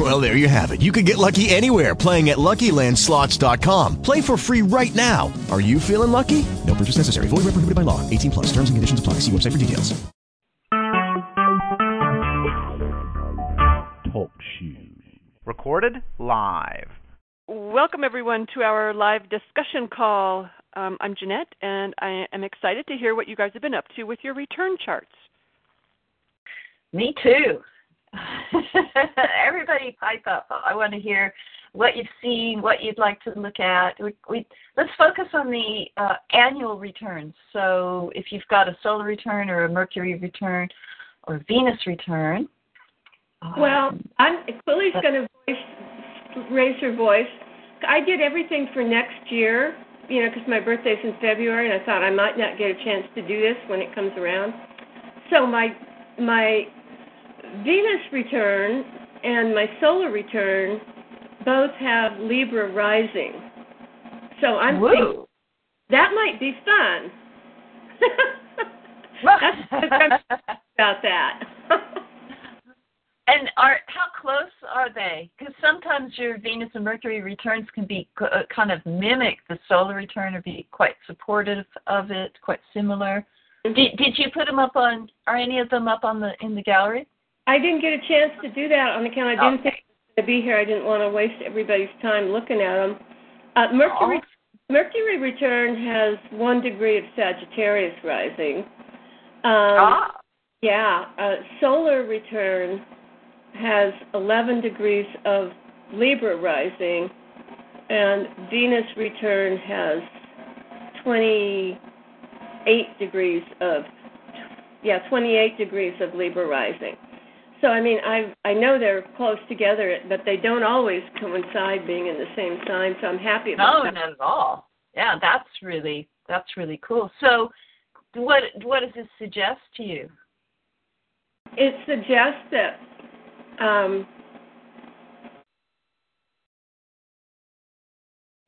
Well, there you have it. You can get lucky anywhere playing at LuckyLandSlots.com. Play for free right now. Are you feeling lucky? No purchase necessary. Void where prohibited by law. 18 plus. Terms and conditions apply. See website for details. Talk shoes. Recorded live. Welcome, everyone, to our live discussion call. Um, I'm Jeanette, and I am excited to hear what you guys have been up to with your return charts. Me too. Everybody pipe up. I want to hear what you've seen, what you'd like to look at. We, we let's focus on the uh, annual returns. So if you've got a solar return or a Mercury return or Venus return. Well, um, I'm Quilly's going to voice raise her voice. I did everything for next year, you know, because my birthday's in February, and I thought I might not get a chance to do this when it comes around. So my my Venus return and my solar return both have Libra rising. So I'm Woo. thinking that might be fun. That's about that. And are how close are they? Because sometimes your Venus and Mercury returns can be uh, kind of mimic the solar return or be quite supportive of it, quite similar. Did did you put them up on? Are any of them up on the in the gallery? I didn't get a chance to do that on account I didn't think I was going to be here. I didn't want to waste everybody's time looking at them. Uh, Mercury Mercury return has one degree of Sagittarius rising. Um, ah, Yeah, uh, solar return has 11 degrees of Libra rising, and Venus return has 28 degrees of yeah 28 degrees of Libra rising. So I mean I I know they're close together, but they don't always coincide being in the same sign. So I'm happy about no, that. not at all. Yeah, that's really that's really cool. So, what what does this suggest to you? It suggests that um,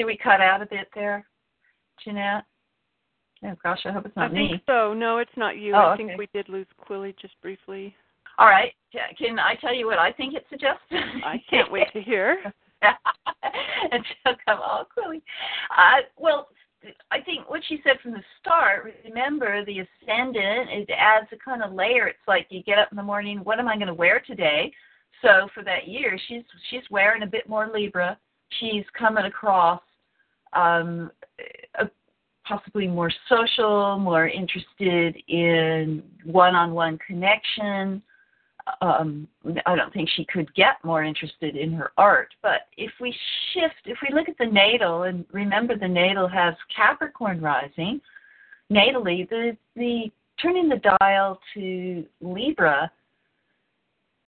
Did we cut out a bit there, Jeanette? Oh gosh, I hope it's not I me. think so. No, it's not you. Oh, I think okay. we did lose Quilly just briefly. All right, can I tell you what I think it suggests? I can't wait to hear. and she'll come all quilly. Uh, well, I think what she said from the start. Remember, the ascendant it adds a kind of layer. It's like you get up in the morning. What am I going to wear today? So for that year, she's she's wearing a bit more Libra. She's coming across um, a, possibly more social, more interested in one-on-one connection um, I don't think she could get more interested in her art. But if we shift, if we look at the natal, and remember the natal has Capricorn rising, natally, the, the turning the dial to Libra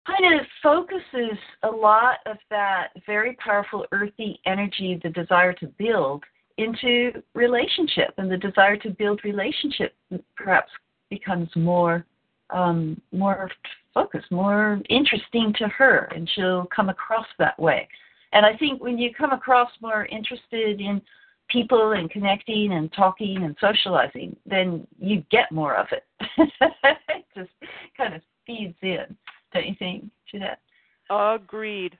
kind of focuses a lot of that very powerful earthy energy, the desire to build, into relationship. And the desire to build relationship perhaps becomes more um, more focused, more interesting to her, and she'll come across that way. And I think when you come across more interested in people and connecting and talking and socializing, then you get more of it. it just kind of feeds in, don't you think, Jeanette? Agreed.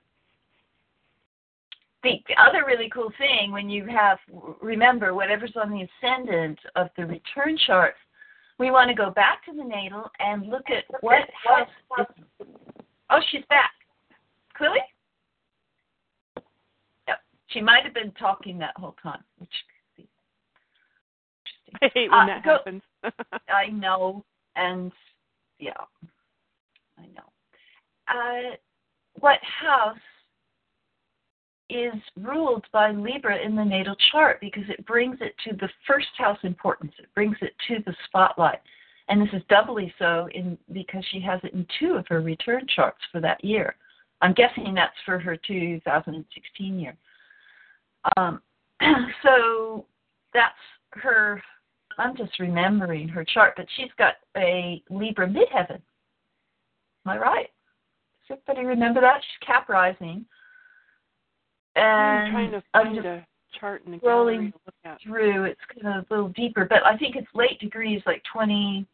The other really cool thing when you have, remember, whatever's on the ascendant of the return chart we want to go back to the natal and look at what house. Is, oh, she's back. Quilly? Yep. She might have been talking that whole time, which I hate when Uh, that go- happens. I know, and yeah, I know. Uh, what house is ruled by Libra in the natal chart because it brings it to the first house importance. It brings it to the spotlight. And this is doubly so in because she has it in two of her return charts for that year. I'm guessing that's for her 2016 year. Um, so that's her I'm just remembering her chart, but she's got a Libra midheaven. Am I right? Does everybody remember that? She's cap rising. And I'm trying to find just a chart in the scrolling to look at. through. It's kind of a little deeper, but I think it's late degrees, like 20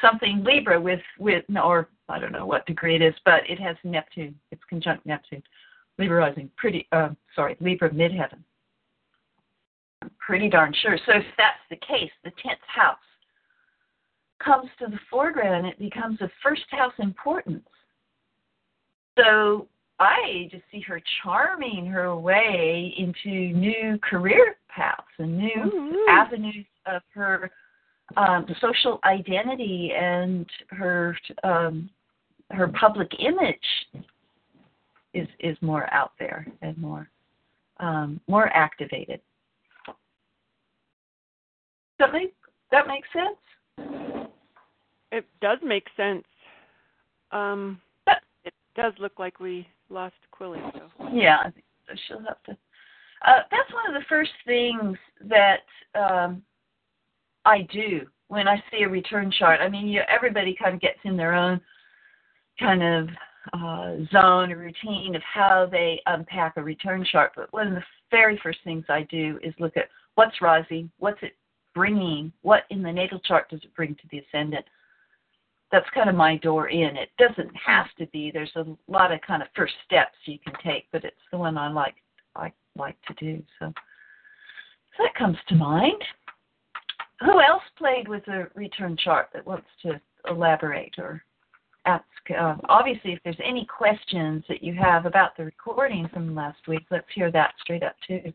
something Libra with with no, or I don't know what degree it is, but it has Neptune. It's conjunct Neptune. Libra rising, pretty. Uh, sorry, Libra midheaven. I'm pretty darn sure. So if that's the case, the tenth house comes to the foreground. It becomes of first house importance. So I just see her charming her way into new career paths and new Ooh. avenues of her um, social identity and her um, her public image is is more out there and more um, more activated. That make that makes sense. It does make sense. Um, But- it does look like we lost Quilly. So. Yeah, she'll have to. Uh, that's one of the first things that um, I do when I see a return chart. I mean, you, everybody kind of gets in their own kind of uh, zone or routine of how they unpack a return chart. But one of the very first things I do is look at what's rising, what's it bringing, what in the natal chart does it bring to the ascendant. That's kind of my door in. It doesn't have to be. There's a lot of kind of first steps you can take, but it's the one I like I like to do. So, so that comes to mind. Who else played with a return chart that wants to elaborate or ask? Um, obviously, if there's any questions that you have about the recording from last week, let's hear that straight up too.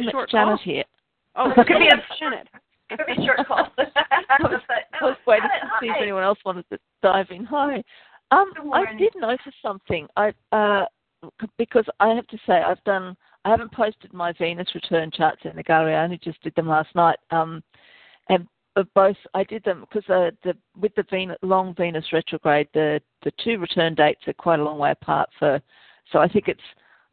Be a short Janet call. here. Oh, this could be a Janet. Could be a short call. I was, I was waiting to see if anyone else wanted to dive in. Hi. Um, I did notice something. I uh, because I have to say I've done. I haven't posted my Venus return charts in the gallery. I only just did them last night. Um, and uh, both I did them because uh, the with the Venus, long Venus retrograde, the the two return dates are quite a long way apart. For so I think it's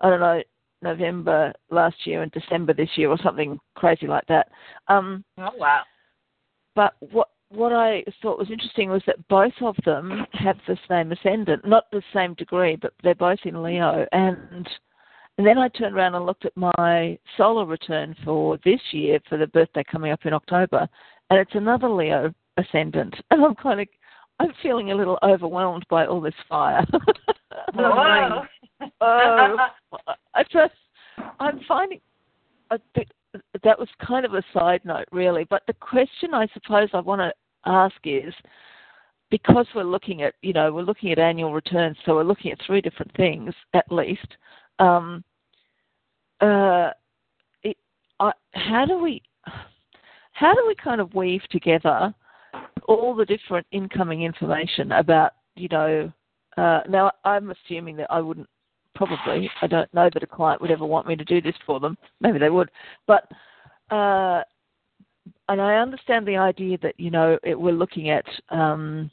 I don't know November last year and December this year or something crazy like that. Um, Oh wow. but what what I thought was interesting was that both of them have the same ascendant, not the same degree, but they're both in Leo. And and then I turned around and looked at my solar return for this year for the birthday coming up in October, and it's another Leo ascendant. And I'm kind of I'm feeling a little overwhelmed by all this fire. And I'm going, Whoa. Oh, I just, I'm finding a bit, that was kind of a side note, really. But the question I suppose I want to ask is because we're looking at, you know, we're looking at annual returns, so we're looking at three different things at least. Um, uh, it, I, how do we, how do we kind of weave together all the different incoming information about, you know, uh, now I'm assuming that I wouldn't probably I don't know that a client would ever want me to do this for them. Maybe they would, but uh, and I understand the idea that you know it, we're looking at um,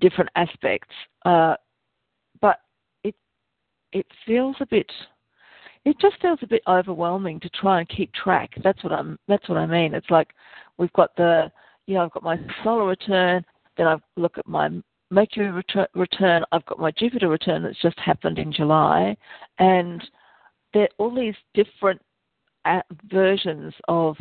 different aspects, uh, but it it feels a bit. It just feels a bit overwhelming to try and keep track. That's what I'm. That's what I mean. It's like we've got the, you know, I've got my solar return. Then I look at my Mercury return, return. I've got my Jupiter return that's just happened in July, and there are all these different uh, versions of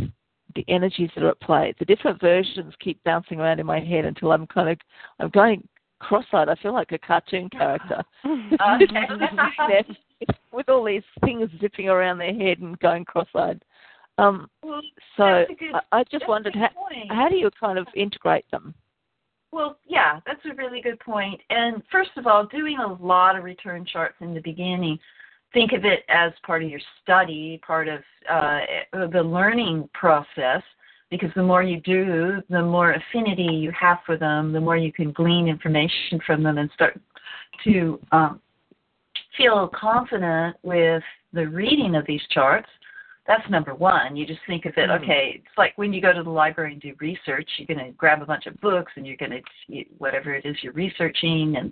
the energies that are at play. The different versions keep bouncing around in my head until I'm kind of I'm going cross-eyed. I feel like a cartoon character Okay. with all these things zipping around their head and going cross-eyed. Um, Well, so good- I, I just wondered how, how do you kind of integrate them? Well, yeah, that's a really good point. And first of all, doing a lot of return charts in the beginning, think of it as part of your study, part of uh, the learning process. Because the more you do, the more affinity you have for them, the more you can glean information from them and start to um, feel confident with the reading of these charts. That's number one. You just think of it, Mhm. okay, it's like when you go to the library and do research, you're going to grab a bunch of books and you're going to, whatever it is you're researching, and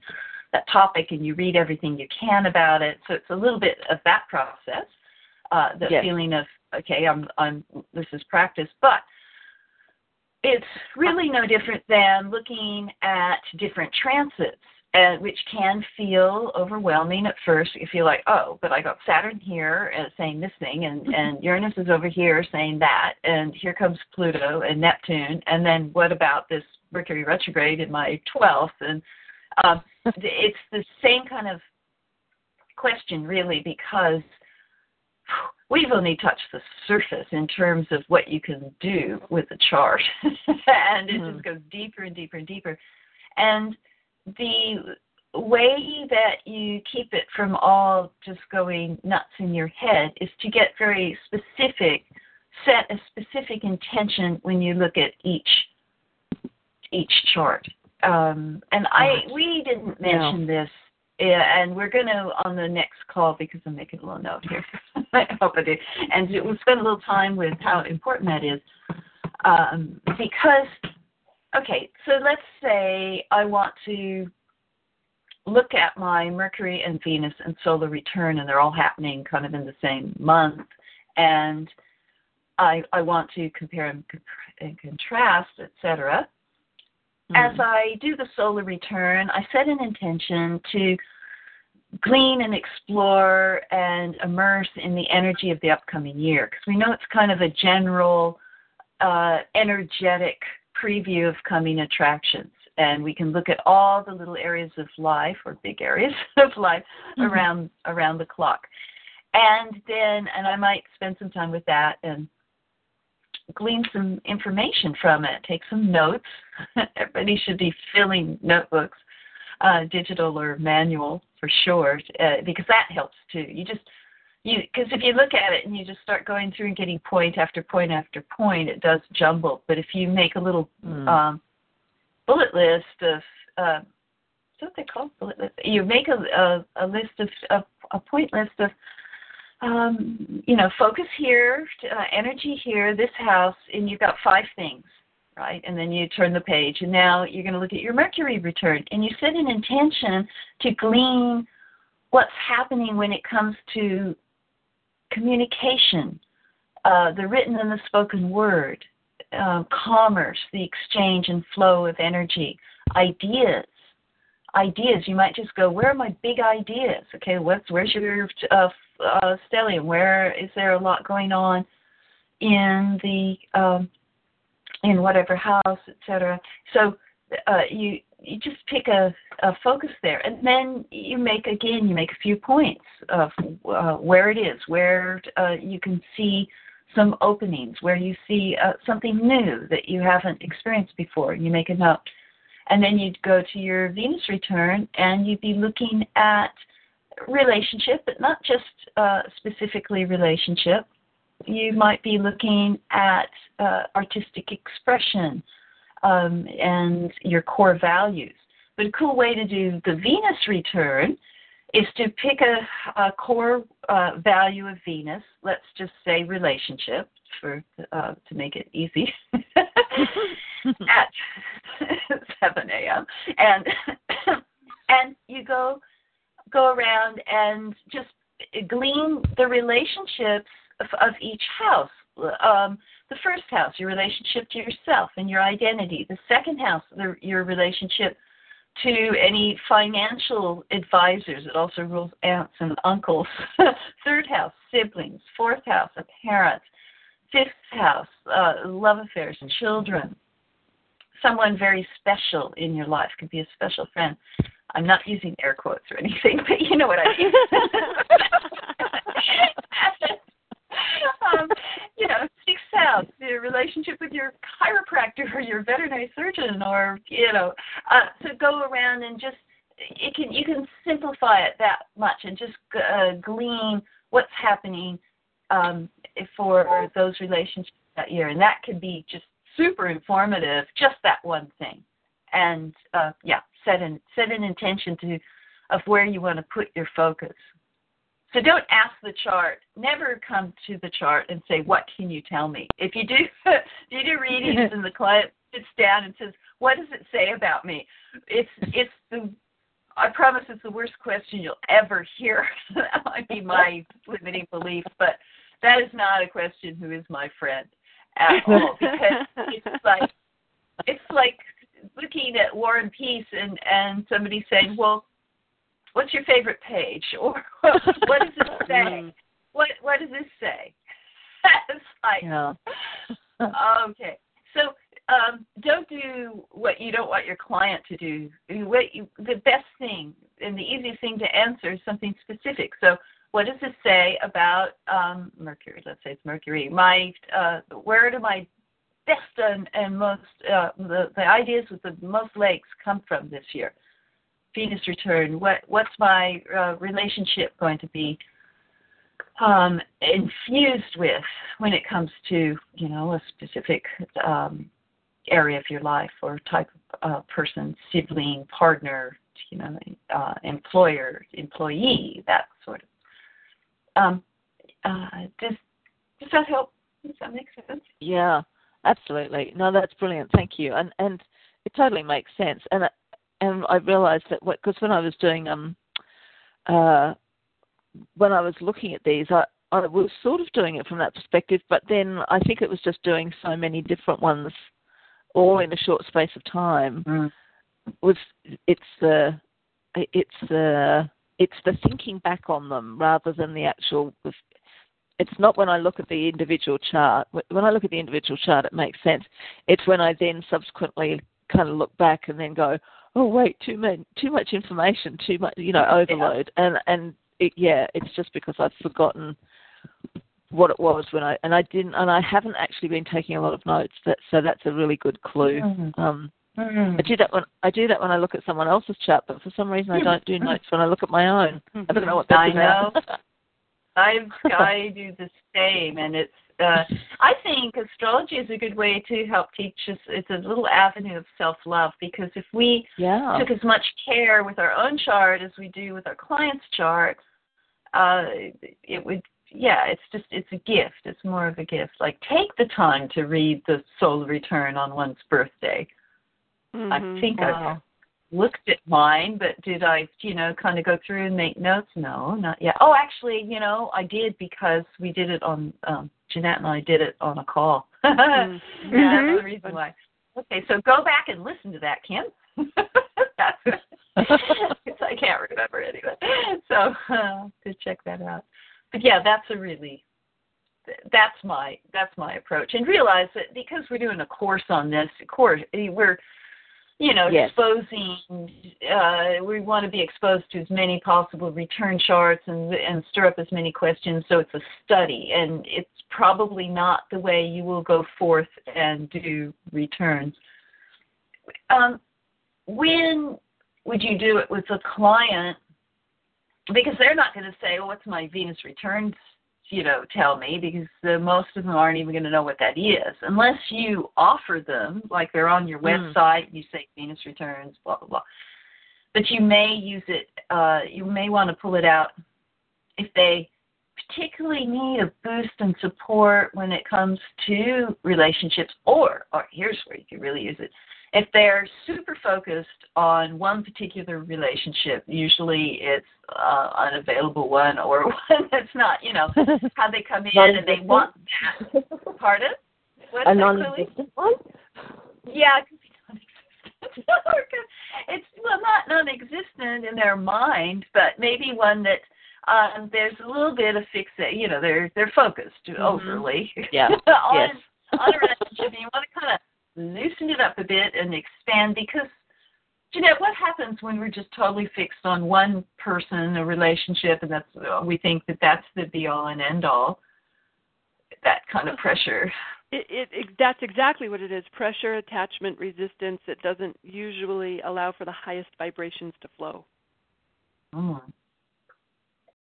that topic and you read everything you can about it. So it's a little bit of that process, uh, the Yes. feeling of okay, I'm I'm this is practice, but it's really no different than looking at different transits, uh, which can feel overwhelming at first. You feel like, oh, but I got Saturn here uh, saying this thing, and and Uranus is over here saying that, and here comes Pluto and Neptune, and then what about this Mercury retrograde in my twelfth? And um, it's the same kind of question, really, because we've only touched the surface in terms of what you can do with the chart, and it just goes deeper and deeper and deeper. And the way that you keep it from all just going nuts in your head is to get very specific, set a specific intention when you look at each each chart. Um, and I we didn't mention this yeah, and we're going to on the next call because I'm making a little note here. I hope I do, and we'll spend a little time with how important that is. Um, because, okay, so let's say I want to look at my Mercury and Venus and solar return, and they're all happening kind of in the same month, and I I want to compare and, and contrast, etc. As I do the solar return, I set an intention to glean and explore and immerse in the energy of the upcoming year because we know it's kind of a general uh, energetic preview of coming attractions and we can look at all the little areas of life or big areas of life Mm-hmm. around around the clock and then and i might spend some time with that and glean some information from it take some notes everybody should be filling notebooks uh, digital or manual for sure, uh, because that helps too. You just because if you look at it and you just start going through and getting point after point after point, it does jumble. But if you make a little Mm. um, bullet list of uh, what they call bullet list, you make a a, a list of a, a point list of um, you know focus here, uh, energy here, this house, and you've got five things right? And then you turn the page, and now you're going to look at your Mercury return, and you set an intention to glean what's happening when it comes to communication, uh, the written and the spoken word, uh, commerce, the exchange and flow of energy, ideas. Ideas. You might just go, where are my big ideas? Okay, what's where's your uh, uh, stellium? Where is there a lot going on in the um, in whatever house, etc. So uh, you you just pick a, a focus there, and then you make again you make a few points of uh, where it is, where uh, you can see some openings, where you see uh, something new that you haven't experienced before. You make a note, and then you'd go to your Venus return, and you'd be looking at relationship, but not just uh, specifically relationship, you might be looking at uh, artistic expression um, and your core values. But a cool way to do the Venus return is to pick a, a core uh, value of Venus. Let's just say relationship for uh, to make it easy at 7 a.m. and and you go go around and just glean the relationships of, of each house. Um, the first house, your relationship to yourself and your identity. The second house, the, your relationship to any financial advisors. It also rules aunts and uncles. Third house, siblings. Fourth house, a parent. Fifth house, uh, love affairs and children. Someone very special in your life could be a special friend. I'm not using air quotes or anything, but you know what I mean. um, you know, house, the relationship with your chiropractor or your veterinary surgeon, or you know, uh, to go around and just it can you can simplify it that much and just uh, glean what's happening um, for those relationships that year, and that could be just super informative. Just that one thing, and uh, yeah, set an set an intention to of where you want to put your focus. So don't ask the chart. Never come to the chart and say, "What can you tell me?" If you do, if you do readings and the client sits down and says, "What does it say about me?" It's it's the I promise it's the worst question you'll ever hear. that might be my limiting belief, but that is not a question who is my friend at all because it's like it's like looking at War and Peace and and somebody saying, "Well, what's your favorite page?" or "What does this say?" Mm. what what does this say? it's like Yeah. okay. So um, don't do what you don't want your client to do. What you, the best thing and the easiest thing to answer is something specific. So what does this say about um, Mercury? Let's say it's Mercury. My uh, where do my best and, and most uh, the, the ideas with the most legs come from this year? Venus return. What what's my uh, relationship going to be? um, infused with when it comes to you know a specific um, area of your life or type of uh, person, sibling, partner, you know, uh, employer, employee, that sort of. Um, uh, does does that help? Does that make sense? Yeah, absolutely. No, that's brilliant. Thank you. And and it totally makes sense. And and I realised that because when I was doing um uh when I was looking at these, I I was sort of doing it from that perspective, but then I think it was just doing so many different ones, all in a short space of time. Mm. Was it's the it's the it's the thinking back on them rather than the actual it's not when I look at the individual chart. When I look at the individual chart, it makes sense. It's when I then subsequently kind of look back and then go, oh wait, too much, too much information, too much, you know, overload. Yeah. And and it, yeah, it's just because I've forgotten what it was when I and I didn't and I haven't actually been taking a lot of notes. That so that's a really good clue. Mm-hmm. Um, mm-hmm. I do that when I do that when I look at someone else's chart, but for some reason I don't do notes when I look at my own. I don't know what that's I know. I I do the same, and it's. Uh, I think astrology is a good way to help teach us. It's a little avenue of self-love because if we yeah. took as much care with our own chart as we do with our clients' chart, uh, it would. Yeah, it's just it's a gift. It's more of a gift. Like take the time to read the solar return on one's birthday. Mm-hmm. I think Wow. I've looked at mine, but did I, you know, kind of go through and make notes? No, not yet. Oh, actually, you know, I did because we did it on, um, Jeanette and I did it on a call. Mhm. yeah, that's the reason why. Okay, so go back and listen to that, Kim. I can't remember anyway. So uh, to check that out. But yeah, that's a really that's my that's my approach and realize that because we're doing a course on this course we're you know, Yes. exposing. Uh, we want to be exposed to as many possible return charts and and stir up as many questions. So it's a study, and it's probably not the way you will go forth and do returns. Um, when would you do it with a client? Because they're not going to say, "Oh, what's my Venus returns?" You know, tell me because the, most of them aren't even going to know what that is unless you offer them, like they're on your Mm. website. You say Venus returns, blah blah blah. But you may use it. Uh, you may want to pull it out if they particularly need a boost and support when it comes to relationships. Or, or here's where you can really use it. If they're super focused on one particular relationship, usually it's uh, available one or one that's not, you know, how they come in and they want that. Pardon? What's A non-existent one? Yeah, it could be non-existent. It's well not non-existent in their mind, but maybe one that um, there's a little bit of fixate. You know, they're they're focused overly Yeah. on Yes. on a relationship. and you want to kind of loosen it up a bit and expand because. Jeanette, what happens when we're just totally fixed on one person, a relationship, and that's we think that that's the be all and end all? That kind of pressure. It, it, it that's exactly what it is. Pressure, attachment, resistance. It doesn't usually allow for the highest vibrations to flow. Mm.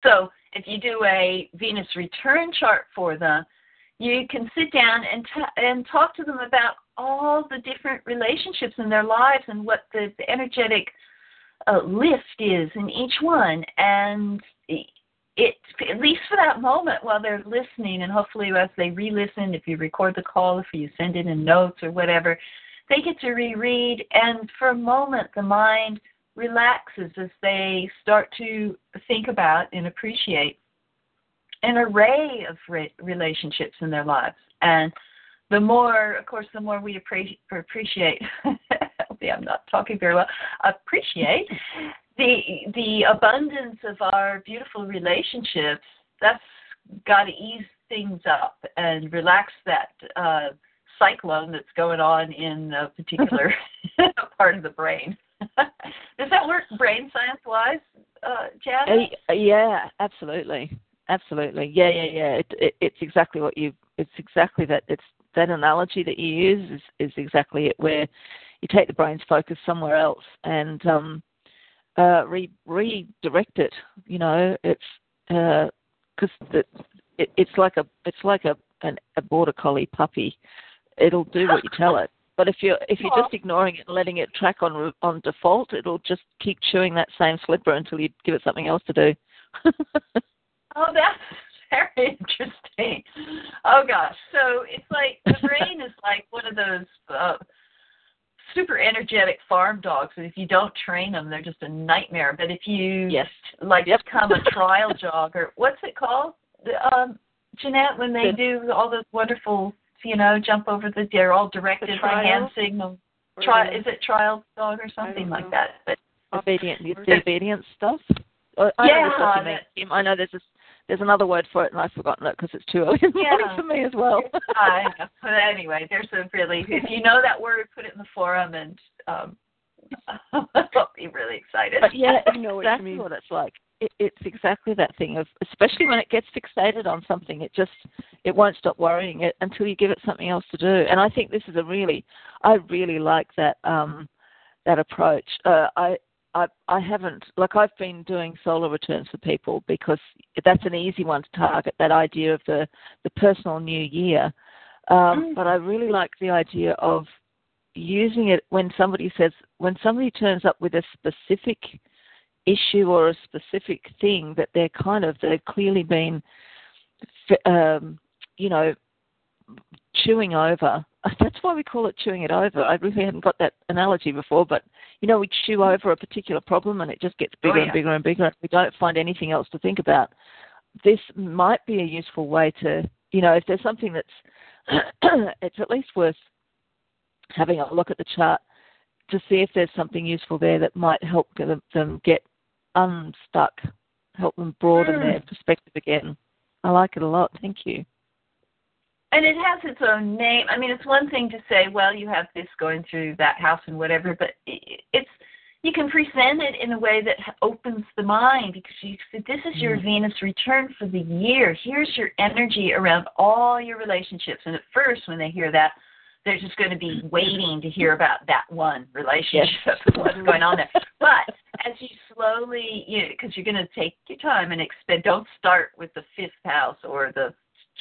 So if you do a Venus return chart for them, you can sit down and t- and talk to them about all the different relationships in their lives and what the, the energetic uh, lift is in each one, and it at least for that moment while they're listening, and hopefully as they re-listen, if you record the call, if you send it in notes or whatever, they get to reread, and for a moment the mind relaxes as they start to think about and appreciate an array of re- relationships in their lives. And the more, of course, the more we appreciate, appreciate I'm not talking very well, appreciate the the abundance of our beautiful relationships. That's got to ease things up and relax that uh, cyclone that's going on in a particular part of the brain. Does that work brain science wise, uh? Uh, yeah, absolutely, absolutely. Yeah, yeah, yeah. It, it, it's exactly what you. It's exactly that. It's that analogy that you use is is exactly it. Where you take the brain's focus somewhere else and um, uh, re- redirect it. You know, it's because uh, it, it's like a it's like a an, a border collie puppy. It'll do what you tell it. But if you're if you're just ignoring it and letting it track on on default, it'll just keep chewing that same slipper until you give it something else to do. oh, that's very interesting. Oh gosh, so it's like the brain is like one of those uh, super energetic farm dogs, and if you don't train them, they're just a nightmare. But if you yes, like yep. become a trial jogger, what's it called? Um, Jeanette, when they do all those wonderful you know, jump over the they're all directed by hand signal. Try is it trial dog or something like that? But obedient the obedience stuff. I yeah, know. I know there's a, there's another word for it, and I've forgotten it because it's too early in the yeah. morning for me as well. I know. But anyway, there's a really if you know that word, put it in the forum, and um, I'll be really excited. But yeah, I know exactly what, you mean. what it's like it, it's exactly that thing of especially when it gets fixated on something it just it won't stop worrying it until you give it something else to do and i think this is a really i really like that um that approach uh, i I, I haven't like I've been doing solar returns for people because that's an easy one to target that idea of the the personal new year, um, Mm. but I really like the idea of using it when somebody says when somebody turns up with a specific issue or a specific thing that they're kind of they've clearly been um, you know chewing over that's why we call it chewing it over i really hadn't got that analogy before but you know we chew over a particular problem and it just gets bigger Oh, yeah. and bigger and bigger and we don't find anything else to think about this might be a useful way to you know if there's something that's it's at least worth having a look at the chart to see if there's something useful there that might help them, them get unstuck, help them broaden Mm. their perspective again. I like it a lot. Thank you. And it has its own name. I mean, it's one thing to say, well, you have this going through that house and whatever, but it's you can present it in a way that opens the mind because you say, this is your mm. Venus return for the year. Here's your energy around all your relationships. And at first, when they hear that, they're just going to be waiting to hear about that one relationship and what's going on there. But as you slowly, you because you're going to take your time and expend. Don't start with the fifth house or the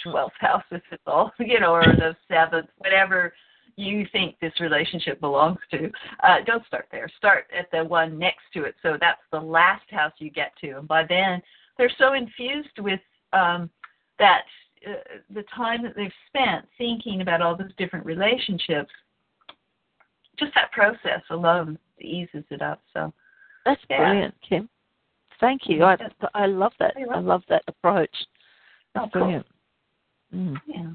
twelfth house if it's all, you know, or the seventh, whatever you think this relationship belongs to. Uh, don't start there. Start at the one next to it. So that's the last house you get to, and by then they're so infused with um, that uh, the time that they've spent thinking about all those different relationships. Just that process alone eases it up. So That's Yeah. brilliant, Kim. Thank you. I I love that. I love that approach. That's Oh, cool. brilliant. Mm. yeah.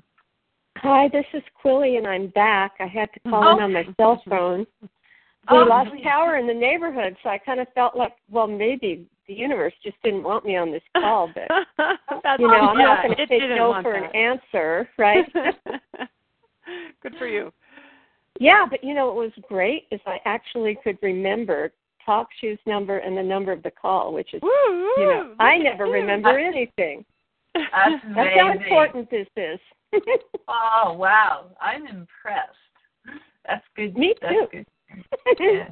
Hi, this is Quilly, and I'm back. I had to call Oh. in on my cell phone. We Oh, lost power in the neighborhood, so I kind of felt like, well, maybe the universe just didn't want me on this call. But you know, I'm yeah, not going to it no for that. an answer, right? Good for you. yeah, but you know what was great is I actually could remember talk shoes number and the number of the call, which is Woo, you know I never remember anything. That's That's how important this is. Oh wow, I'm impressed. That's good. Me That's too. Good. Yeah.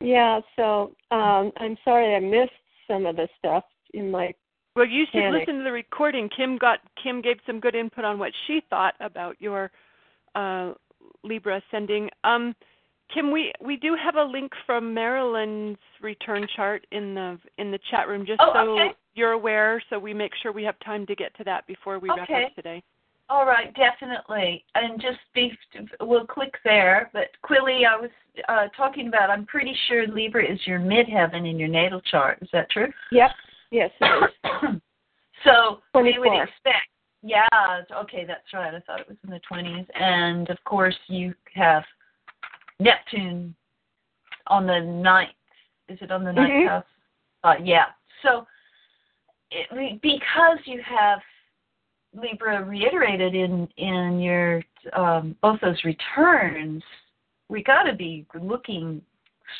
yeah, so um I'm sorry I missed some of the stuff in my Well, you should Panic. listen to the recording. Kim got Kim gave some good input on what she thought about your uh, Libra ascendant. Um, Kim, we we do have a link from Marilyn's return chart in the in the chat room, just Oh, so okay. You're aware. So we make sure we have time to get to that before we wrap up today. All right, definitely. And just be, we'll click there. But Quilly, I was uh, talking about, I'm pretty sure Libra is your midheaven in your natal chart. Is that true? Yep. Yes, it is. so we 24. would expect, yeah, okay, that's right. I thought it was in the 20s. And of course, you have Neptune on the ninth. Is it on the ninth Mhm. house? Uh, yeah. So it, because you have Libra reiterated in in your um, both those returns, we got to be looking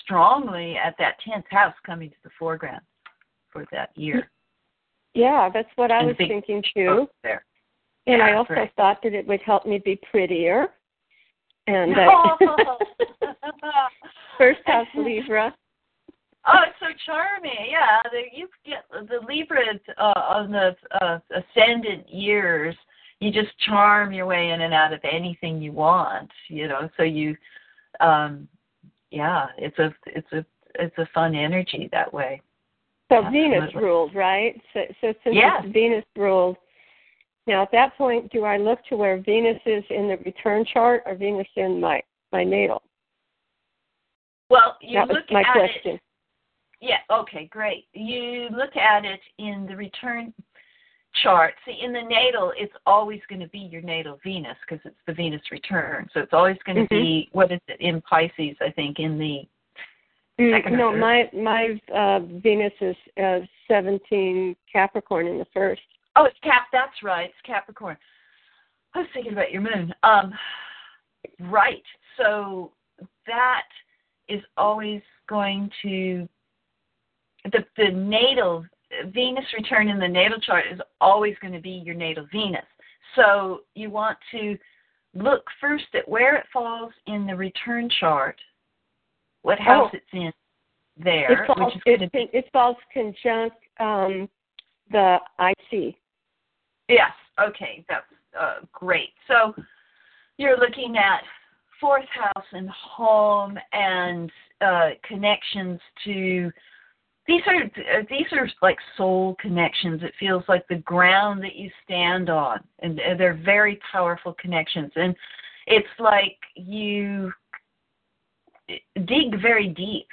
strongly at that tenth house coming to the foreground for that year. Yeah, that's what I And was thinking too. There. And I also right. thought that it would help me be prettier. And uh, first house Libra. Oh, it's so charming. Yeah, the, you get the Libra uh, on the uh, ascendant years. You just charm your way in and out of anything you want. You know, so you, um, yeah, it's a it's a it's a fun energy that way. So Venus ruled, right? So, so since Venus ruled, now at that point, do I look to where Venus is in the return chart or Venus in my my natal? Well, you that was look my at question. it. Yeah. Okay. Great. You look at it in the return chart. See, in the natal, it's always going to be your natal Venus because it's the Venus return. So it's always going to Mhm. be what is it in Pisces? I think in the Mm, second no, my my uh, Venus is uh, 17 Capricorn in the first. Oh, it's Cap. That's right. It's Capricorn. I was thinking about your moon. Um, right. So that is always going to the the natal Venus return in the natal chart is always going to be your natal Venus. So you want to look first at where it falls in the return chart, what house Oh. it's in there, It falls, which is it, be it falls conjunct um, the IC. Yes. Okay. That's uh, great. So you're looking at fourth house and home and uh, connections to these are these are like soul connections. It feels like the ground that you stand on, and they're very powerful connections. And it's like you dig very deep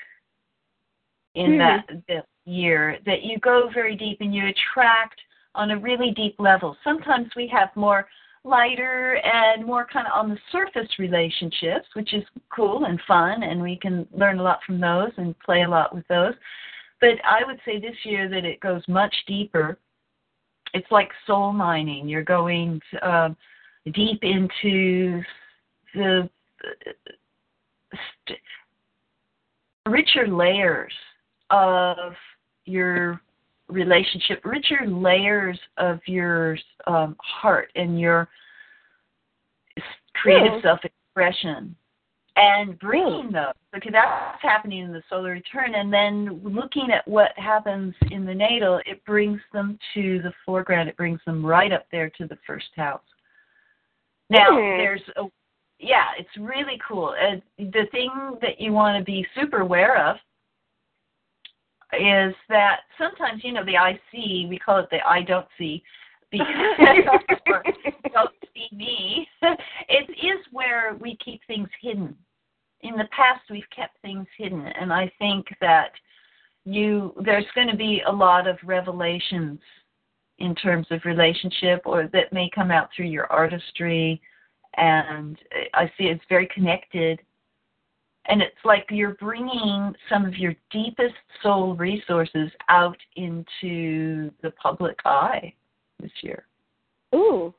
in Hmm. that that year that you go very deep and you attract on a really deep level. Sometimes we have more lighter and more kind of on the surface relationships, which is cool and fun, and we can learn a lot from those and play a lot with those. But I would say this year that it goes much deeper. It's like soul mining. You're going um, deep into the uh, st- richer layers of your relationship, richer layers of your um, heart and your creative Cool. self-expression, and bringing those because that's happening in the solar return, and then looking at what happens in the natal, it brings them to the foreground. It brings them right up there to the first house. Now Hmm. there's a yeah, it's really cool. And the thing that you want to be super aware of is that sometimes, you know, the I see, we call it the I don't see, because don't see me. It is where we keep things hidden. In the past, we've kept things hidden, and I think that you there's going to be a lot of revelations in terms of relationship, or that may come out through your artistry, and I see it's very connected and it's like you're bringing some of your deepest soul resources out into the public eye this year. Ooh,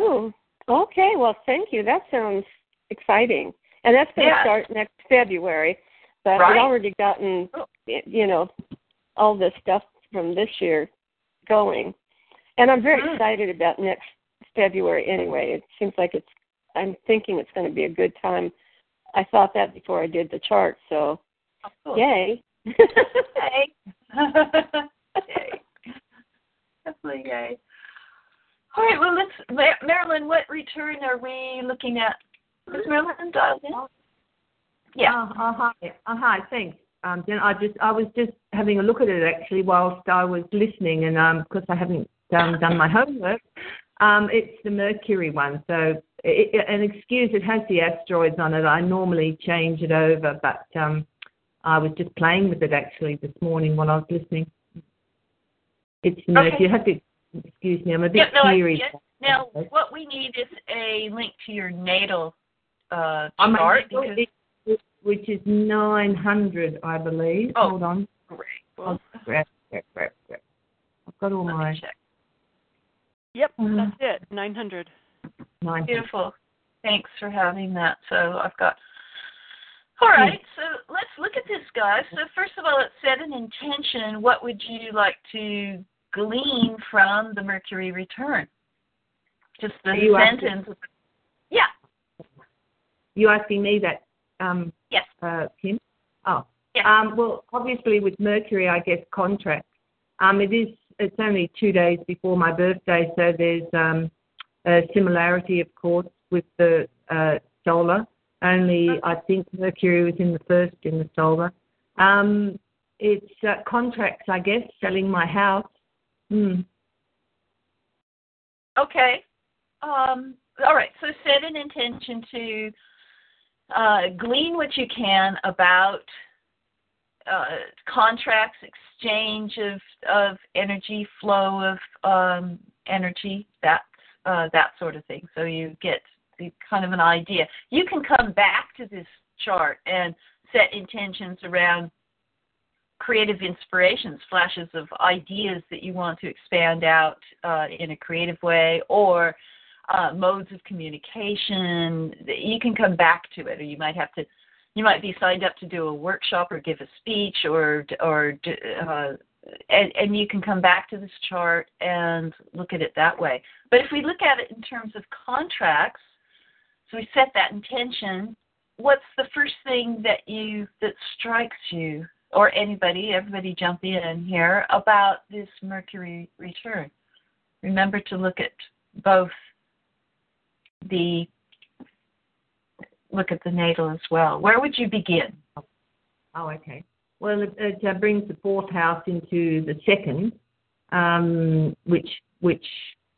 ooh. Okay, well, thank you. That sounds exciting, and that's going to Yeah. start next February. But Right. I've already gotten, you know, all this stuff from this year going, and I'm very Mm. excited about next February. Anyway, it seems like it's. I'm thinking it's going to be a good time. I thought that before I did the chart, so yay. Yay. yay. Definitely yay. All right, well, let's, Marilyn, what return are we looking at? Is Marilyn dialed in? Yeah. Uh, uh, hi. Uh, hi. Thanks. Um, Jen, I just I was just having a look at it actually whilst I was listening, and um, because I haven't um, done my homework, Um, it's the Mercury one. So, it, it, an excuse, it has the asteroids on it. I normally change it over, but um, I was just playing with it actually this morning while I was listening. It's the Okay. You have to excuse me. I'm a bit Yeah, no, I teary. see it. Now, what we need is a link to your natal uh, chart. because- which is 900, I believe. Oh, Hold on. great. I'll Well, grab, grab, grab, grab. I've got all my check. Yep, that's it. 900. 900. Beautiful. Thanks for having that. So I've got. All right, so let's look at this, guys. So first of all, let's set an intention. What would you like to glean from the Mercury return? Just the Are you asking- sentence. Yeah. You asking me that, um, Yes. uh, Kim? Oh. Yes. Um, well, obviously with Mercury, I guess contract. Um, it is. It's only two days before my birthday, so there's um, a similarity, of course, with the uh, solar. Only I think Mercury was in the first in the solar. Um, it's uh, contracts, I guess, selling my house. Hmm. Okay. Um, all right. So set an intention to uh, glean what you can about uh, contracts, exchange of of energy, flow of um, energy, that uh, that sort of thing. So you get the kind of an idea. You can come back to this chart and set intentions around creative inspirations, flashes of ideas that you want to expand out uh, in a creative way, or uh, modes of communication. You can come back to it, or you might have to. You might be signed up to do a workshop or give a speech, or or uh, and, and you can come back to this chart and look at it that way. But if we look at it in terms of contracts, so we set that intention. What's the first thing that you that strikes you or anybody, everybody jump in here about this Mercury return. Remember to look at both the look at the natal as well. Where would you begin? Oh, okay. Well, it, it uh, brings the fourth house into the second, um, which which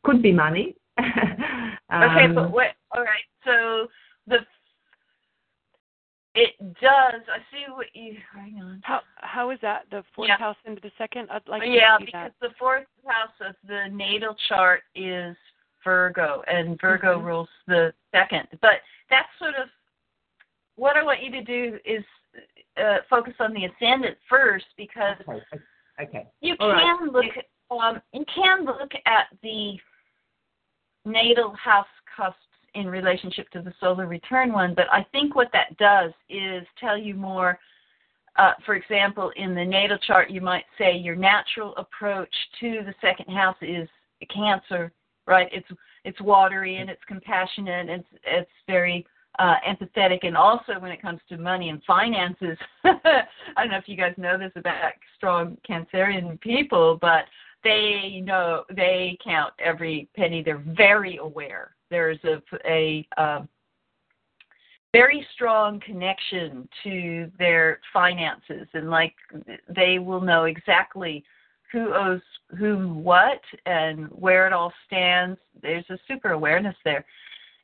could be money. okay, Um, but what? All right, so the it does. I see what you. Hang on. How how is that? The fourth Yeah. house into the second? I'd like yeah, to see because that. the fourth house of the natal chart is Virgo, and Virgo Mhm. rules the second. But that's sort of what I want you to do is uh, focus on the ascendant first, because okay. okay. you All right. can look um, you can look at the natal house cusps in relationship to the solar return one, but I think what that does is tell you more. Uh, for example, in the natal chart, you might say your natural approach to the second house is Cancer, right? It's it's watery and it's compassionate. And it's it's very uh, empathetic, and also when it comes to money and finances. I don't know if you guys know this about strong Cancerian people, but they know they count every penny. They're very aware. There's a a um, very strong connection to their finances, and like they will know exactly who owes whom what and where it all stands. There's a super awareness there.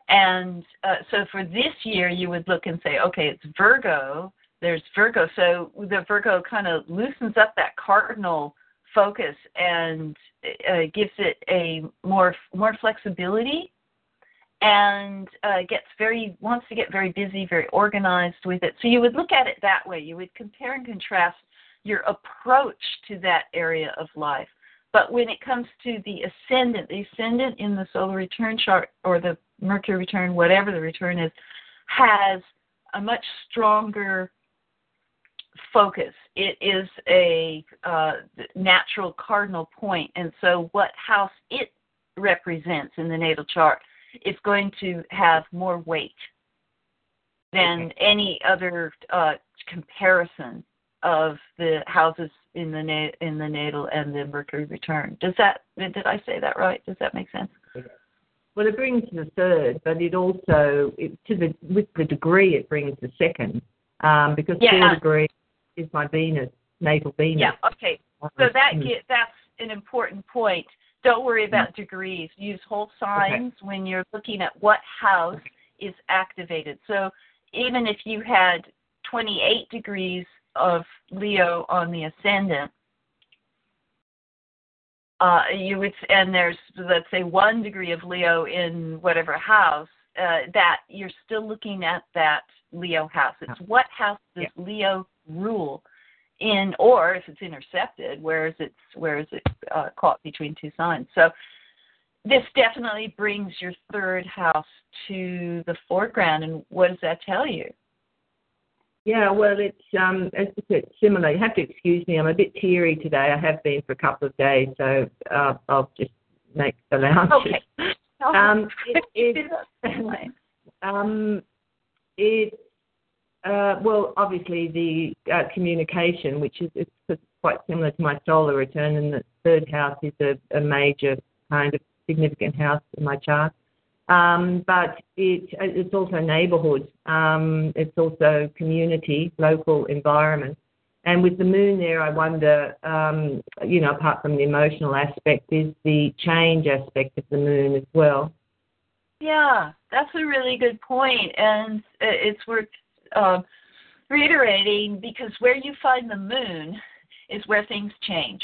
And uh, so for this year, you would look and say, okay, it's Virgo. There's Virgo. So the Virgo kind of loosens up that cardinal focus and uh, gives it a more more flexibility and uh, gets very wants to get very busy, very organized with it. So you would look at it that way. You would compare and contrast your approach to that area of life. But when it comes to the ascendant, the ascendant in the solar return chart or the Mercury return, whatever the return is, has a much stronger focus. It is a uh, natural cardinal point, and so what house it represents in the natal chart is going to have more weight than any other uh, comparison of the houses in the na- in the natal and the Mercury return. Does that did I say that right? Does that make sense? Well, it brings the third, but it also it, to the with the degree it brings the second, um, because Yeah. four degree is my Venus, natal Venus. Yeah. Okay. So that Mm. get, that's an important point Don't worry about degrees. Use whole signs okay. when you're looking at what house is activated. So even if you had 28 degrees of Leo on the ascendant, uh, you would, and there's let's say one degree of Leo in whatever house, uh, that you're still looking at that Leo house. It's what house does yeah. Leo rule in, or if it's intercepted, where is it where is it uh, caught between two signs? So this definitely brings your third house to the foreground. And what does that tell you? Yeah, well, it's um, it's similar. You have to excuse me. I'm a bit teary today. I have been for a couple of days, so uh, I'll just make allowances. Okay. Um, it, it, um, it uh, well, obviously the uh, communication, which is it's quite similar to my solar return, and the third house is a, a major kind of significant house in my chart. Um, but it, it's also neighbourhood. Um, it's also community, local environment. And with the moon there, I wonder, um, you know, apart from the emotional aspect, is the change aspect of the moon as well. Yeah, that's a really good point, and it's worth uh, reiterating because where you find the moon is where things change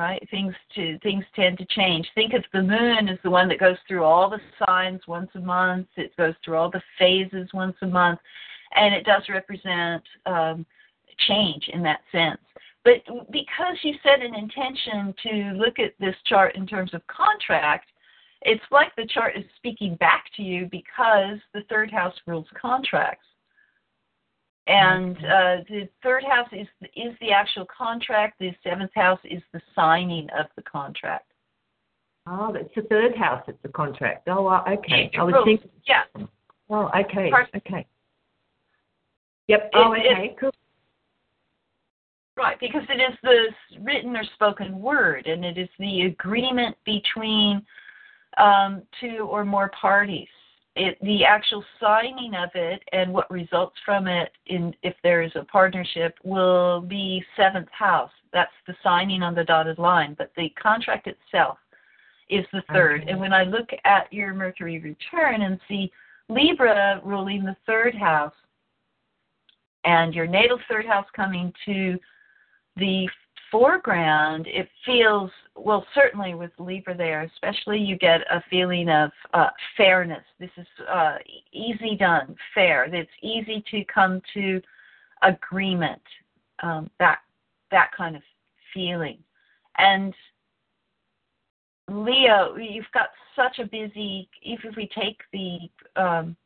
right? Things to things tend to change. Think of the moon as the one that goes through all the signs once a month. It goes through all the phases once a month, and it does represent um, change in that sense. But because you set an intention to look at this chart in terms of contract, it's like the chart is speaking back to you because the third house rules contracts. And uh, the third house is is the actual contract. The seventh house is the signing of the contract. Oh, it's the third house. It's the contract. Oh, okay. I was thinking. Yeah. Oh, okay. Okay. Yep. Oh, okay. It, cool. Right, because it is the written or spoken word, and it is the agreement between um, two or more parties it, the actual signing of it and what results from it in if there is a partnership will be seventh house that's the signing on the dotted line but the contract itself is the third okay. and when i look at your mercury return and see libra ruling the third house and your natal third house coming to the foreground, it feels, well, certainly with Libra there, especially you get a feeling of uh, fairness. This is uh, easy done, fair. It's easy to come to agreement, um, that, that kind of feeling. And Leo, you've got such a busy, even if we take the um,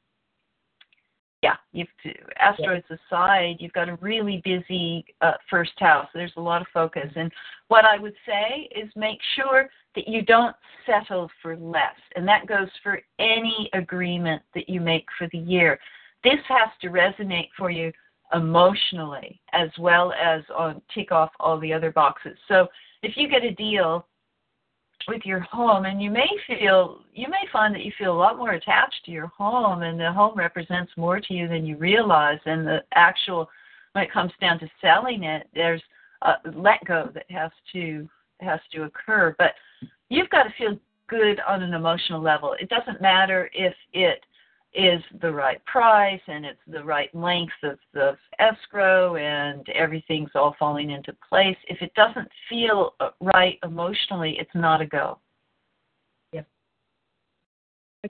yeah, you've asteroids aside, you've got a really busy uh, first house. There's a lot of focus, and what I would say is make sure that you don't settle for less, and that goes for any agreement that you make for the year. This has to resonate for you emotionally as well as on tick off all the other boxes. So if you get a deal with your home and you may feel you may find that you feel a lot more attached to your home and the home represents more to you than you realize and the actual when it comes down to selling it there's a let go that has to has to occur. But you've got to feel good on an emotional level. It doesn't matter if it is the right price and it's the right length of the escrow and everything's all falling into place. If it doesn't feel right emotionally, it's not a go. Yep.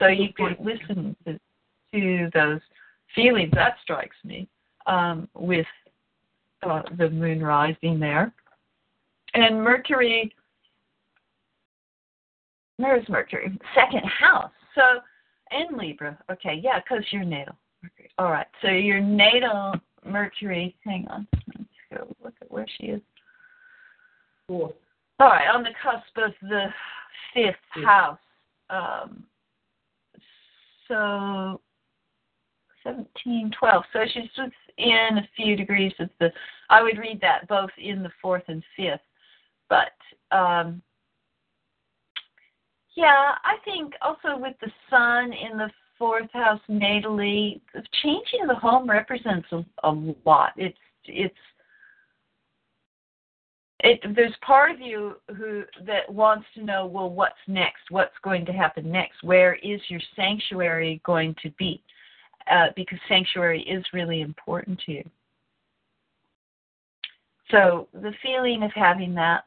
So you can listen to, to those feelings. That strikes me um, with uh, the moon rising there. And Mercury, where's Mercury? Second house. So in Libra. Okay, yeah, because you're natal Mercury. All right, so your natal Mercury. Hang on, let's go look at where she is. Four. All right, on the cusp of the fifth yeah. house. Um, so 17, 12. So she's within a few degrees of the. I would read that both in the fourth and fifth, but um, yeah, I think also with the sun in the fourth house natally, changing the home represents a, a lot. It's it's it there's part of you who that wants to know well what's next? What's going to happen next? Where is your sanctuary going to be? Uh, because sanctuary is really important to you. So the feeling of having that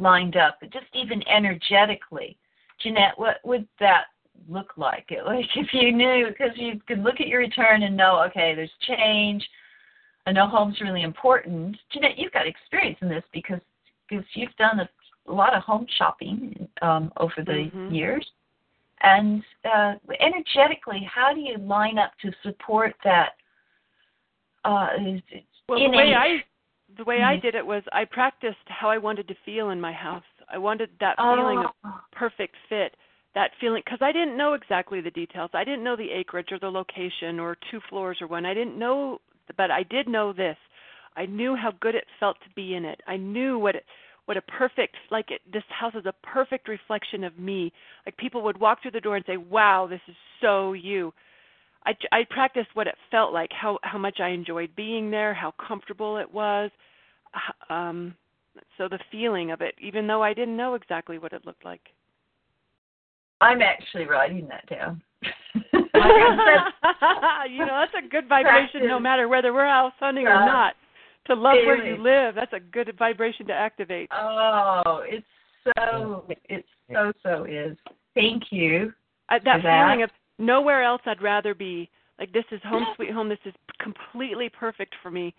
lined up just even energetically jeanette what would that look like like if you knew because you could look at your return and know okay there's change I know home's really important. Jeanette, you've got experience in this because because you've done a, a lot of home shopping um, over the Mhm. years. And uh, energetically, how do you line up to support that? Uh, Well, the way I the way I Mhm. did it was I practiced how I wanted to feel in my house. I wanted that feeling of Oh. perfect fit. That feeling because I didn't know exactly the details. I didn't know the acreage or the location or two floors or one. I didn't know, but I did know this. I knew how good it felt to be in it. I knew what it, what a perfect like it, this house is a perfect reflection of me. Like people would walk through the door and say, "Wow, this is so you." I, I practiced what it felt like, how how much I enjoyed being there, how comfortable it was, um, so the feeling of it, even though I didn't know exactly what it looked like. I'm actually writing that down. you know, that's a good vibration, no matter whether we're out hunting or not. To love where you live, that's a good vibration to activate. Oh, it's so, it's so so is. Thank you. I, that that. feeling of nowhere else I'd rather be. Like this is home sweet home. This is completely perfect for me.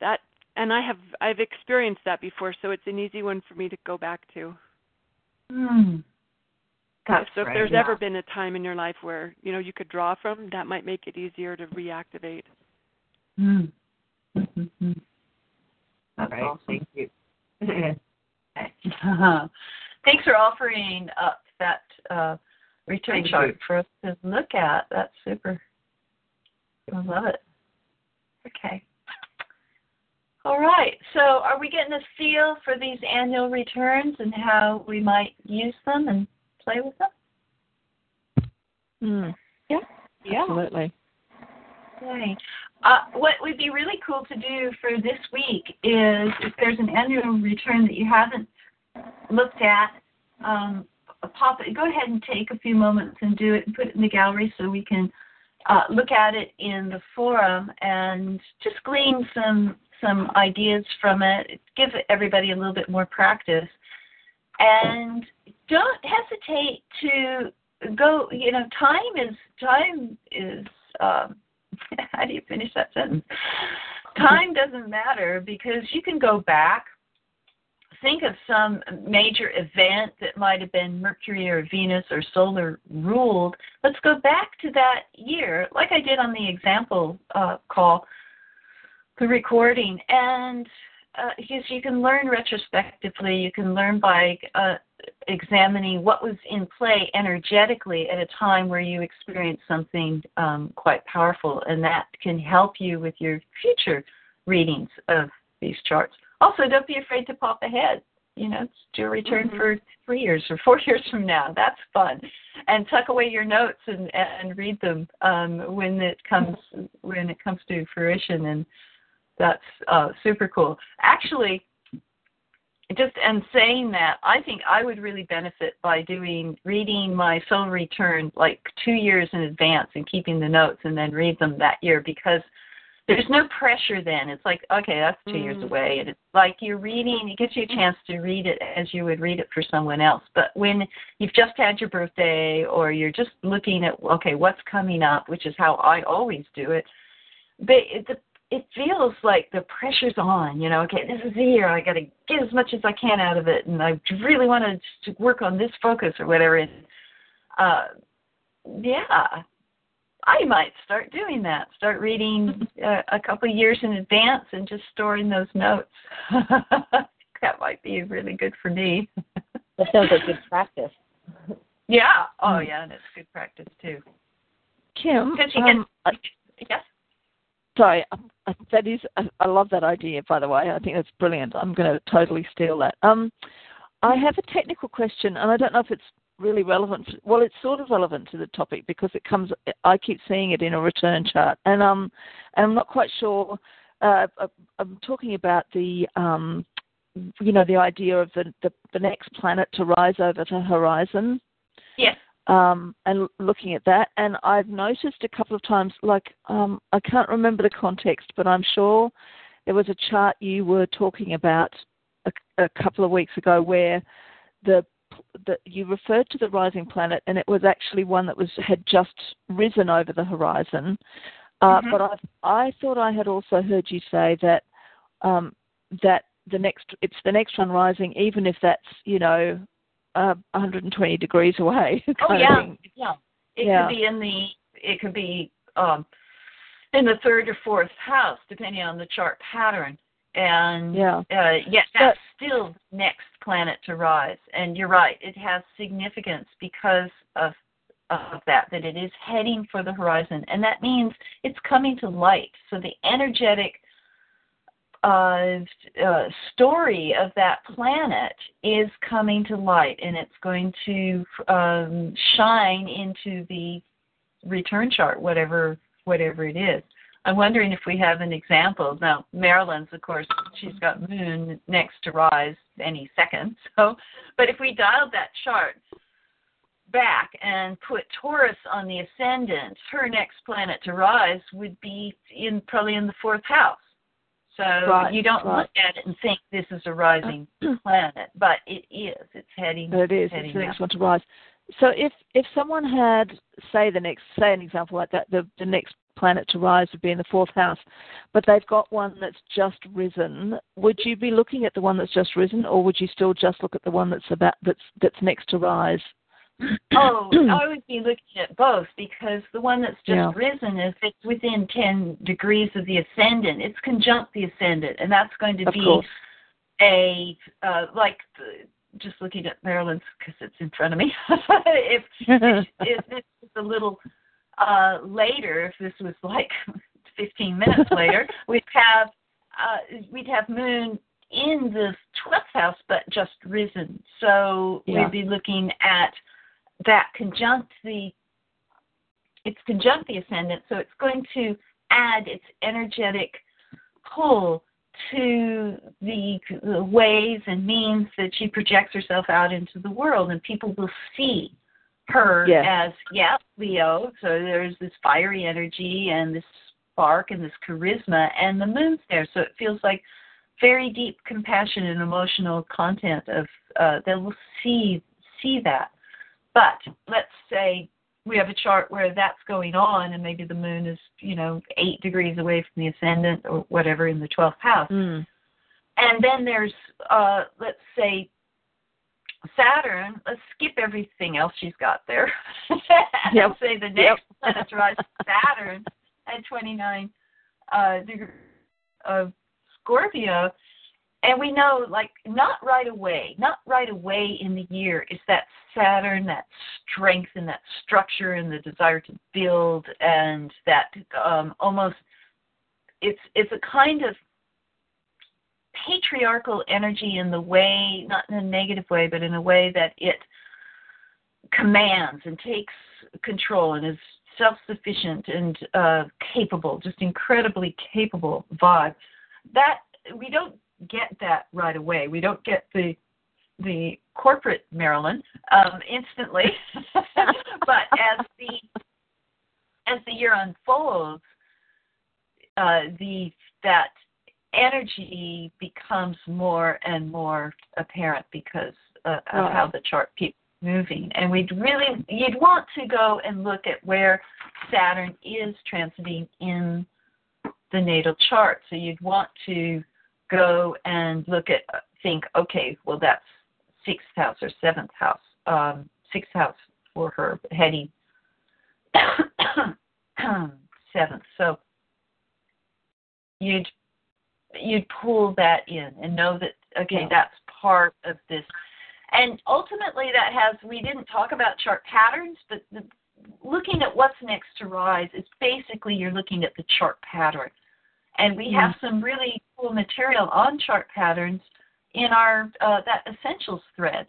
That and I have I've experienced that before, so it's an easy one for me to go back to. Hmm. That's so if right, there's yeah. ever been a time in your life where you know you could draw from, that might make it easier to reactivate. Hmm. Mm-hmm. That's Right, awesome. thank you. Thanks for offering up that uh, return Thank chart you. for us to look at. That's super. I love it. Okay. All right. So, are we getting a feel for these annual returns and how we might use them and play with them? Mm. Yeah. Absolutely. Okay. Uh, what would be really cool to do for this week is if there's an annual return that you haven't looked at, um, pop it. Go ahead and take a few moments and do it and put it in the gallery so we can uh, look at it in the forum and just glean some some ideas from it. Give everybody a little bit more practice, and don't hesitate to go. You know, time is time is. Um, how do you finish that sentence? Time doesn't matter because you can go back, think of some major event that might have been Mercury or Venus or solar ruled. Let's go back to that year, like I did on the example uh, call, the recording, and uh, you can learn retrospectively, you can learn by uh, examining what was in play energetically at a time where you experienced something um, quite powerful, and that can help you with your future readings of these charts. Also, don't be afraid to pop ahead. You know, do a return Mhm. for three years or four years from now. That's fun, and tuck away your notes and and read them um, when it comes when it comes to fruition, and that's uh, super cool. Actually, just and saying that, I think I would really benefit by doing reading my solar return like two years in advance and keeping the notes and then read them that year because there's no pressure then. It's like, okay, that's two years Mm. away. And it's like you're reading, it gives you a chance to read it as you would read it for someone else. But when you've just had your birthday or you're just looking at, okay, what's coming up, which is how I always do it, but it, the it feels like the pressure's on, you know, okay, this is the year, I got to get as much as I can out of it, and I really want to work on this focus or whatever. And, uh, yeah, I might start doing that. Start reading uh, a couple of years in advance and just storing those notes. that might be really good for me. That sounds like good practice. Yeah. Oh, yeah, and it's good practice too. Kim, um, get, yes. Sorry, um, uh, that is, I, I love that idea. By the way, I think that's brilliant. I'm going to totally steal that. Um, I have a technical question, and I don't know if it's really relevant. Well, it's sort of relevant to the topic because it comes. I keep seeing it in a return chart, and um, and I'm not quite sure. Uh, I- I'm talking about the um, you know, the idea of the, the, the next planet to rise over the horizon. Yes. Um, and looking at that, and I've noticed a couple of times, like um, I can't remember the context, but I'm sure there was a chart you were talking about a, a couple of weeks ago where the that you referred to the rising planet, and it was actually one that was had just risen over the horizon. Uh, Mhm. But I, I thought I had also heard you say that um, that the next it's the next one rising, even if that's you know uh, 120 degrees away. Oh yeah, yeah. It Yeah. could be in the it could be um in the third or fourth house, depending on the chart pattern. And Yeah. uh, yes, that's still the next planet to rise. And you're right, it has significance because of of that, that it is heading for the horizon. And that means it's coming to light. So the energetic uh, uh, story of that planet is coming to light, and it's going to um, shine into the return chart, whatever whatever it is. I'm wondering if we have an example. Now, Marilyn's, of course, she's got Moon next to rise any second. So, but if we dialed that chart back and put Taurus on the ascendant, her next planet to rise would be in probably in the fourth house. So Right, you don't right. look at it and think this is a rising planet, but it is. It's heading. But it is. Heading It's the next up. one to rise. So if if someone had say the next say an example like that, the the next planet to rise would be in the fourth house, but they've got one that's just risen. Would you be looking at the one that's just risen, or would you still just look at the one that's about that's that's next to rise? Oh, I would be looking at both because the one that's just Yeah. risen is it's within 10 degrees of the ascendant. It's conjunct the ascendant, and that's going to Of be course. a, uh, like, the, just looking at Marilyn's because it's in front of me. if, if, if this was a little uh, later, if this was like 15 minutes later, we'd have uh, we'd have Moon in the 12th house, but just risen. So Yeah. we'd be looking at that conjunct the it's conjunct the ascendant, so it's going to add its energetic pull to the, the ways and means that she projects herself out into the world, and people will see her Yes. as yeah Leo. So there's this fiery energy and this spark and this charisma, and the moon's there, so it feels like very deep compassion and emotional content of uh, they will see see that. But let's say we have a chart where that's going on, and maybe the moon is you know eight degrees away from the ascendant or whatever in the twelfth house. Mm. And then there's, uh, let's say, Saturn. Let's skip everything else she's got there. and Yep. say the Yep. next planet to is Saturn at 29 uh, degrees of Scorpio. And we know, like, not right away, not right away in the year is that Saturn, that strength and that structure and the desire to build and that um, almost, it's it's a kind of patriarchal energy in the way, not in a negative way, but in a way that it commands and takes control and is self sufficient and uh, capable, just incredibly capable vibe. That we don't get that right away. We don't get the the corporate Marilyn um, instantly, but as the as the year unfolds, uh, the that energy becomes more and more apparent because uh, of how the chart keeps moving. And we'd really, you'd want to go and look at where Saturn is transiting in the natal chart. So you'd want to go and look at, think, okay, well, that's sixth house or seventh house, um, sixth house for her heading seventh. So you'd you'd pull that in and know that okay Yeah. that's part of this and ultimately that has we didn't talk about chart patterns but the, looking at what's next to rise is basically you're looking at the chart pattern and we have some really cool material on chart patterns in our uh, that essentials thread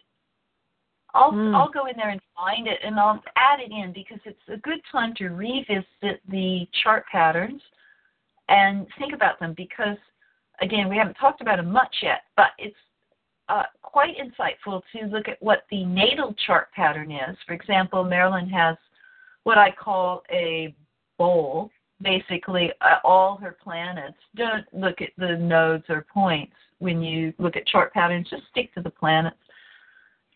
I'll Mm. I'll go in there and find it and I'll add it in because it's a good time to revisit the chart patterns and think about them because again we haven't talked about them much yet but it's uh, quite insightful to look at what the natal chart pattern is. For example, Marilyn has what I call a bowl. Basically, uh, all her planets. Don't look at the nodes or points when you look at chart patterns. Just stick to the planets.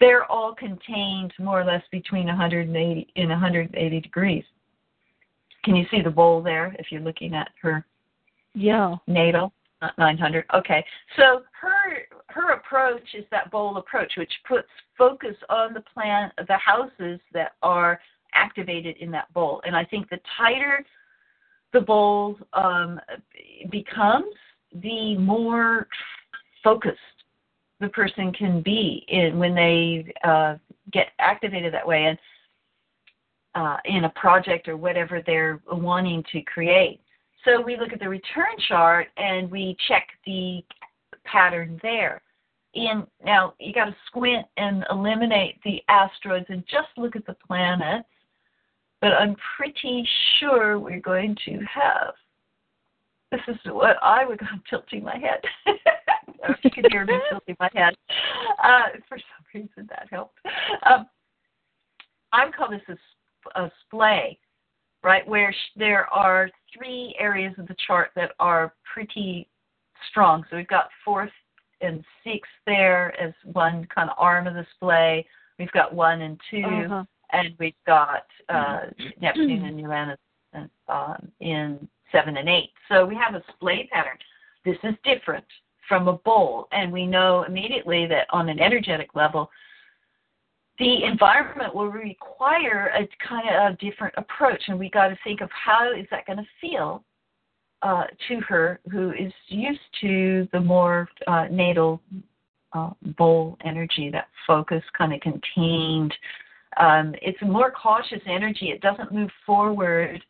They're all contained more or less between 180 and 180 degrees. Can you see the bowl there if you're looking at her Yeah. natal? Not 900. Okay. So her her approach is that bowl approach, which puts focus on the plan, the houses that are activated in that bowl. And I think the tighter the bowl um, becomes, the more focused the person can be in when they uh, get activated that way and uh, in a project or whatever they're wanting to create. So we look at the return chart and we check the pattern there. In now you got to squint and eliminate the asteroids and just look at the planets. But I'm pretty sure we're going to have. This is what I would. I'm tilting my head. you can hear me tilting my head. Uh, for some reason that helped. Um, I'm calling this a, a splay, right? Where sh- there are three areas of the chart that are pretty strong. So we've got fourth and sixth there as one kind of arm of the splay. We've got one and 2 Uh-huh. And we've got uh, Neptune and Uranus um, in seven and eight. So we have a splay pattern. This is different from a bowl, and we know immediately that on an energetic level, the environment will require a kind of a different approach, and we got to think of how is that going to feel uh, to her, who is used to the more uh, natal uh, bowl energy, that focus, kind of contained. Um, it's a more cautious energy. It doesn't move forward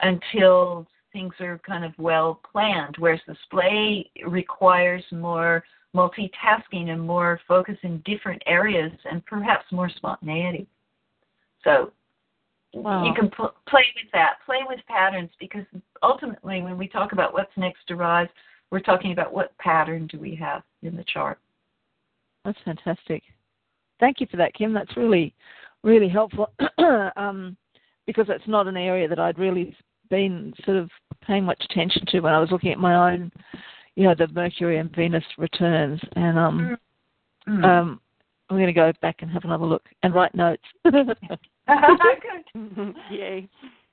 until things are kind of well planned, whereas the splay requires more multitasking and more focus in different areas and perhaps more spontaneity. So Wow. you can pl- play with that, play with patterns, because ultimately, when we talk about what's next to rise, we're talking about what pattern do we have in the chart. That's fantastic. Thank you for that, Kim. That's really, really helpful um, because it's not an area that I'd really been sort of paying much attention to when I was looking at my own, you know, the Mercury and Venus returns. And um, Mm. um, I'm going to go back and have another look and write notes. Good. Yay.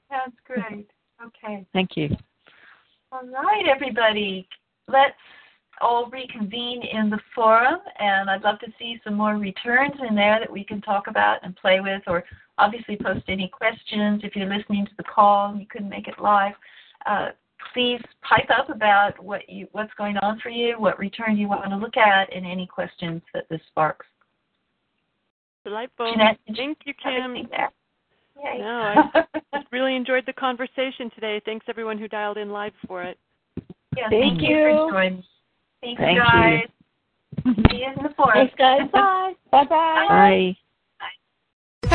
That's great. Okay. Thank you. All right, everybody. Let's all reconvene in the forum, and I'd love to see some more returns in there that we can talk about and play with, or obviously post any questions. If you're listening to the call and you couldn't make it live, uh, please pipe up about what you what's going on for you, what return you want to look at, and any questions that this sparks. Delightful. Jeanette, did Thank you, have Kim. anything. No, I just really enjoyed the conversation today. Thanks everyone who dialed in live for it. yeah, Thank thank, you. you. for joining. Thank, Thank you you. guys. See you in the forum. Thanks, guys. Bye. Bye-bye. Bye.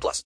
18 plus.